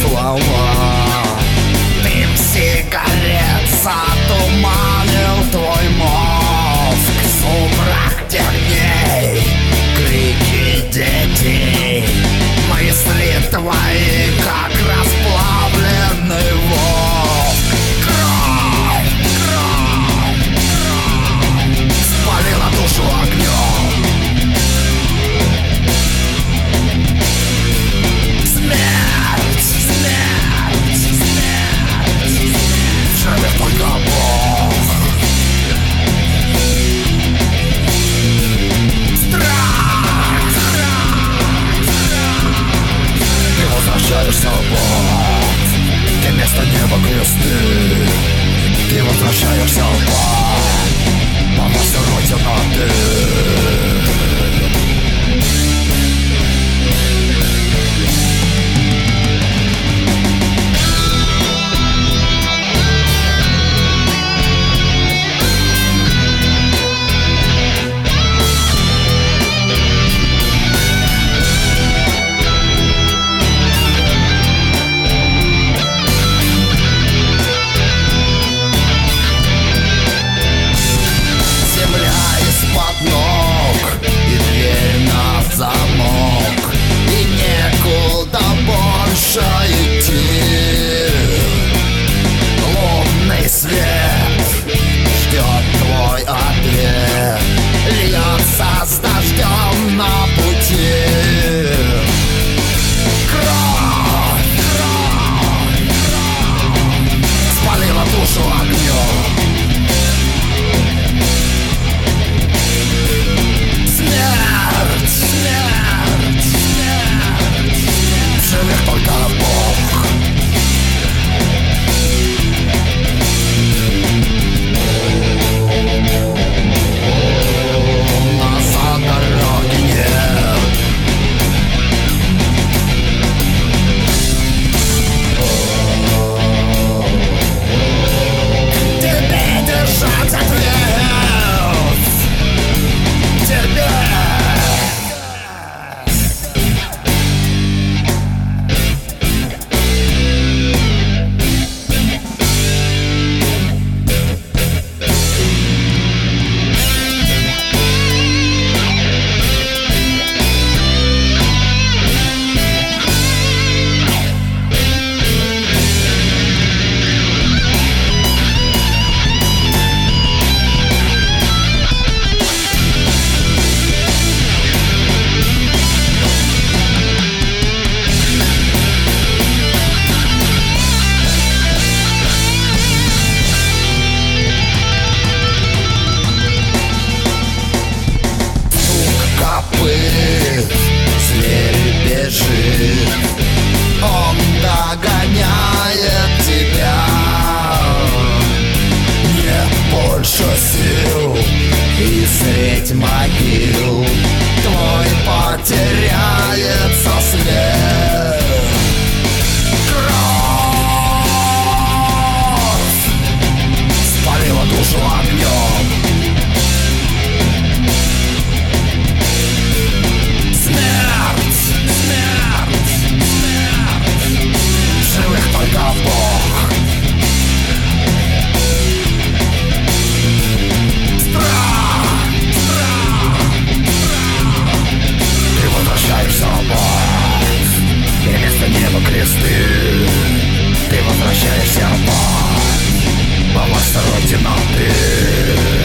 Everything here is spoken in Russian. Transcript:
слова Só nights my ты возвращаешься в бар По вас родина ты